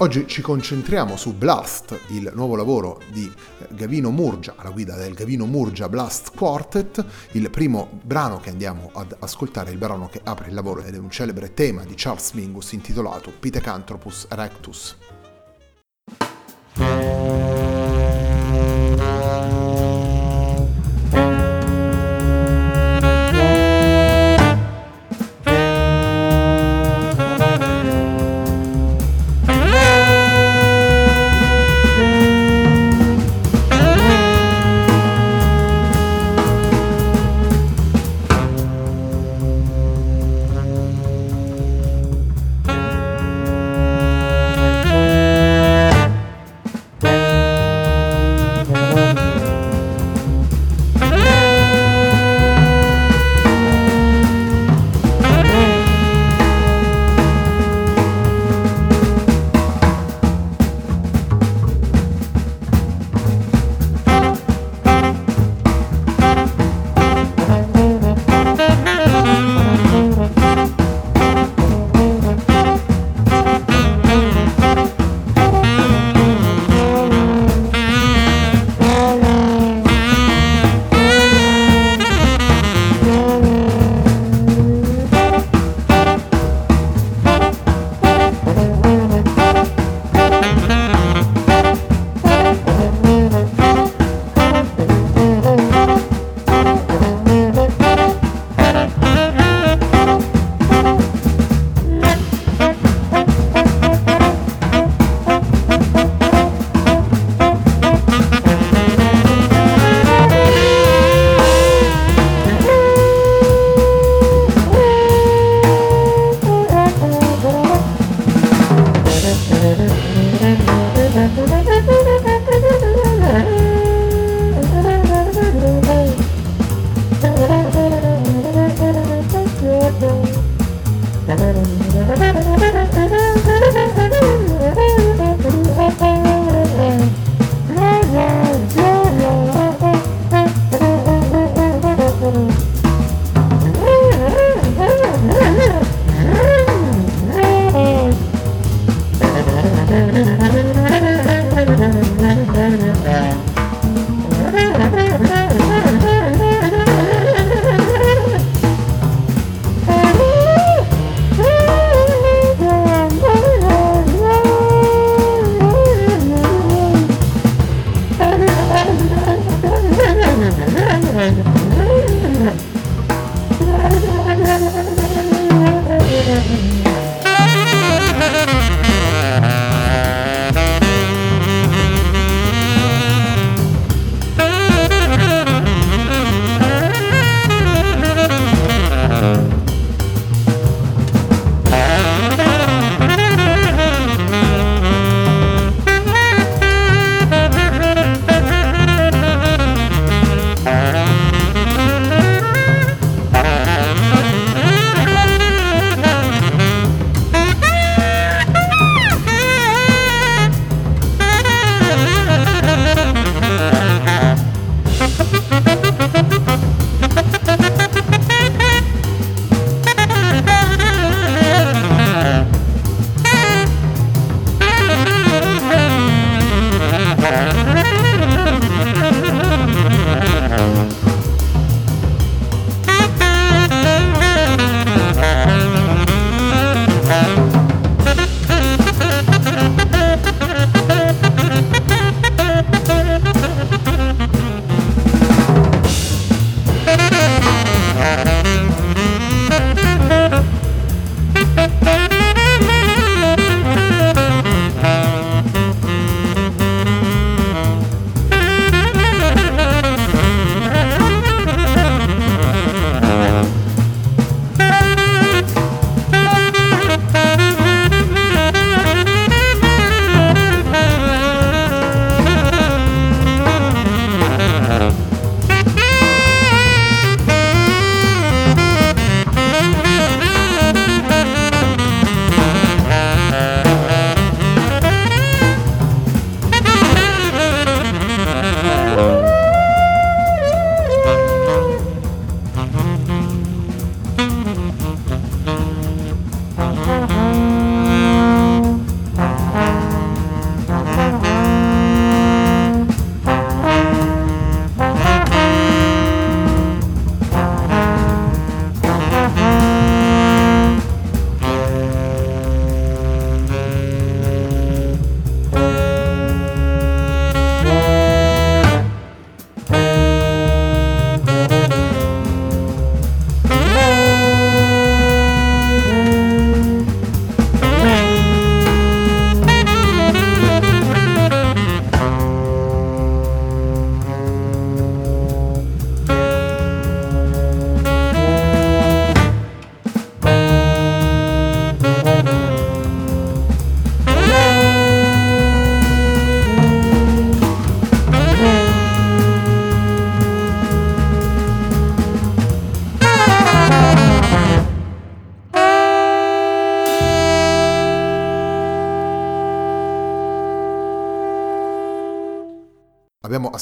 Oggi ci concentriamo su Blast, il nuovo lavoro di eh, Gavino Murgia, alla guida del Gavino Murgia Blast Quartet. Il primo brano che andiamo ad ascoltare il brano che apre il lavoro ed è un celebre tema di Charles Mingus intitolato Pithecanthropus erectus.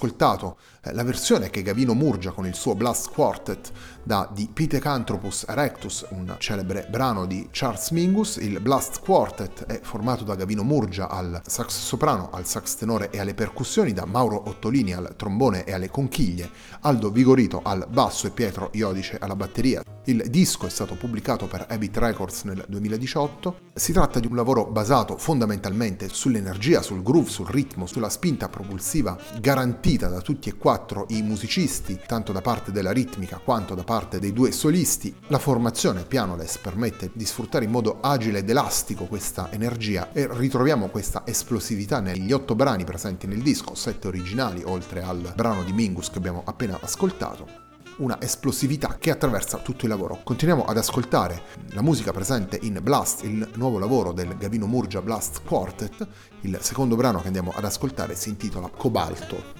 Ascoltato la versione che Gavino Murgia con il suo Blast Quartet da di Pithecanthropus erectus, un celebre brano di Charles Mingus. Il Blast Quartet è formato da Gavino Murgia al sax soprano, al sax tenore e alle percussioni, da Mauro Ottolini al trombone e alle conchiglie, Aldo Vigorito al basso e Pietro Iodice alla batteria. Il disco è stato pubblicato per Habit Records nel 2018. Si tratta di un lavoro basato fondamentalmente sull'energia, sul groove, sul ritmo, sulla spinta propulsiva garantita da tutti e quattro i musicisti, tanto da parte della ritmica quanto da parte dei due solisti. La formazione pianoles permette di sfruttare in modo agile ed elastico questa energia e ritroviamo questa esplosività negli otto brani presenti nel disco, sette originali oltre al brano di Mingus che abbiamo appena ascoltato una esplosività che attraversa tutto il lavoro. Continuiamo ad ascoltare la musica presente in Blast, il nuovo lavoro del Gavino Murgia Blast Quartet. Il secondo brano che andiamo ad ascoltare si intitola Cobalto.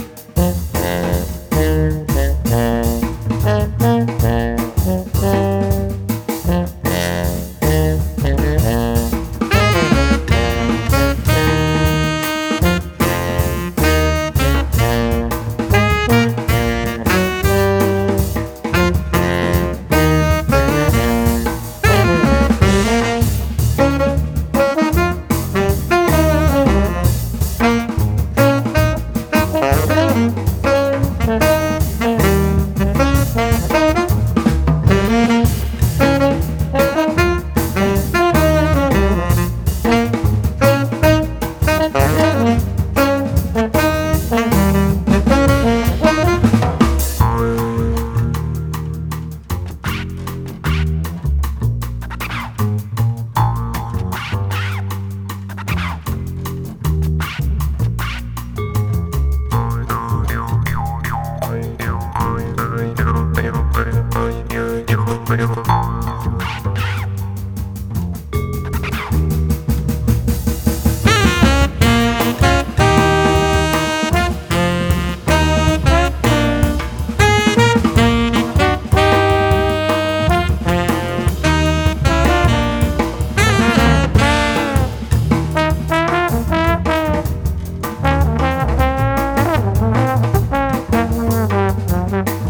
Bye.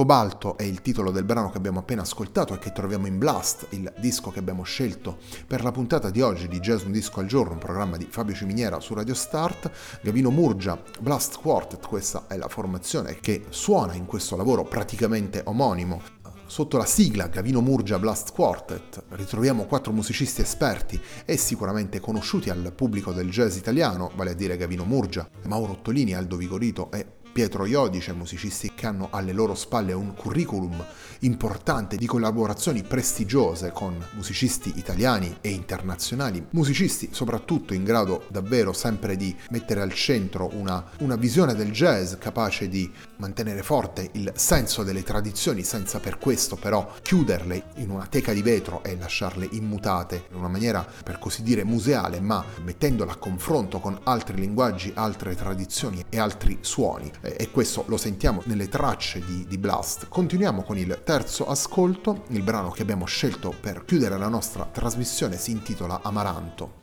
Cobalto è il titolo del brano che abbiamo appena ascoltato e che troviamo in Blast, il disco che abbiamo scelto per la puntata di oggi di Jazz Un Disco al Giorno, un programma di Fabio Ciminiera su Radio Start. Gavino Murgia, Blast Quartet, questa è la formazione che suona in questo lavoro praticamente omonimo. Sotto la sigla Gavino Murgia Blast Quartet ritroviamo quattro musicisti esperti e sicuramente conosciuti al pubblico del jazz italiano, vale a dire Gavino Murgia, Mauro Ottolini, Aldo Vigorito e Pietro Iodice, musicisti che hanno alle loro spalle un curriculum importante di collaborazioni prestigiose con musicisti italiani e internazionali, musicisti soprattutto in grado davvero sempre di mettere al centro una, una visione del jazz capace di mantenere forte il senso delle tradizioni senza per questo però chiuderle in una teca di vetro e lasciarle immutate in una maniera per così dire museale ma mettendole a confronto con altri linguaggi, altre tradizioni e altri suoni e questo lo sentiamo nelle tracce di, di Blast. Continuiamo con il terzo ascolto, il brano che abbiamo scelto per chiudere la nostra trasmissione si intitola Amaranto.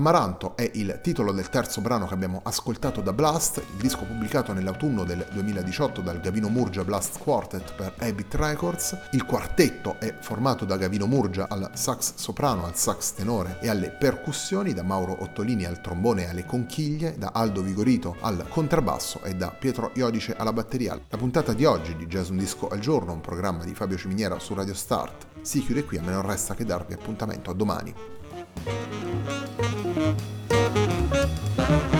Amaranto è il titolo del terzo brano che abbiamo ascoltato da Blast, il disco pubblicato nell'autunno del 2018 dal Gavino Murgia Blast Quartet per Habit Records. Il quartetto è formato da Gavino Murgia al sax soprano, al sax tenore e alle percussioni, da Mauro Ottolini al trombone e alle conchiglie, da Aldo Vigorito al contrabbasso e da Pietro Iodice alla batteria. La puntata di oggi di Jazz Un Disco al Giorno, un programma di Fabio Ciminiera su Radio Start, si chiude qui, a me non resta che darvi appuntamento a domani. Thank you.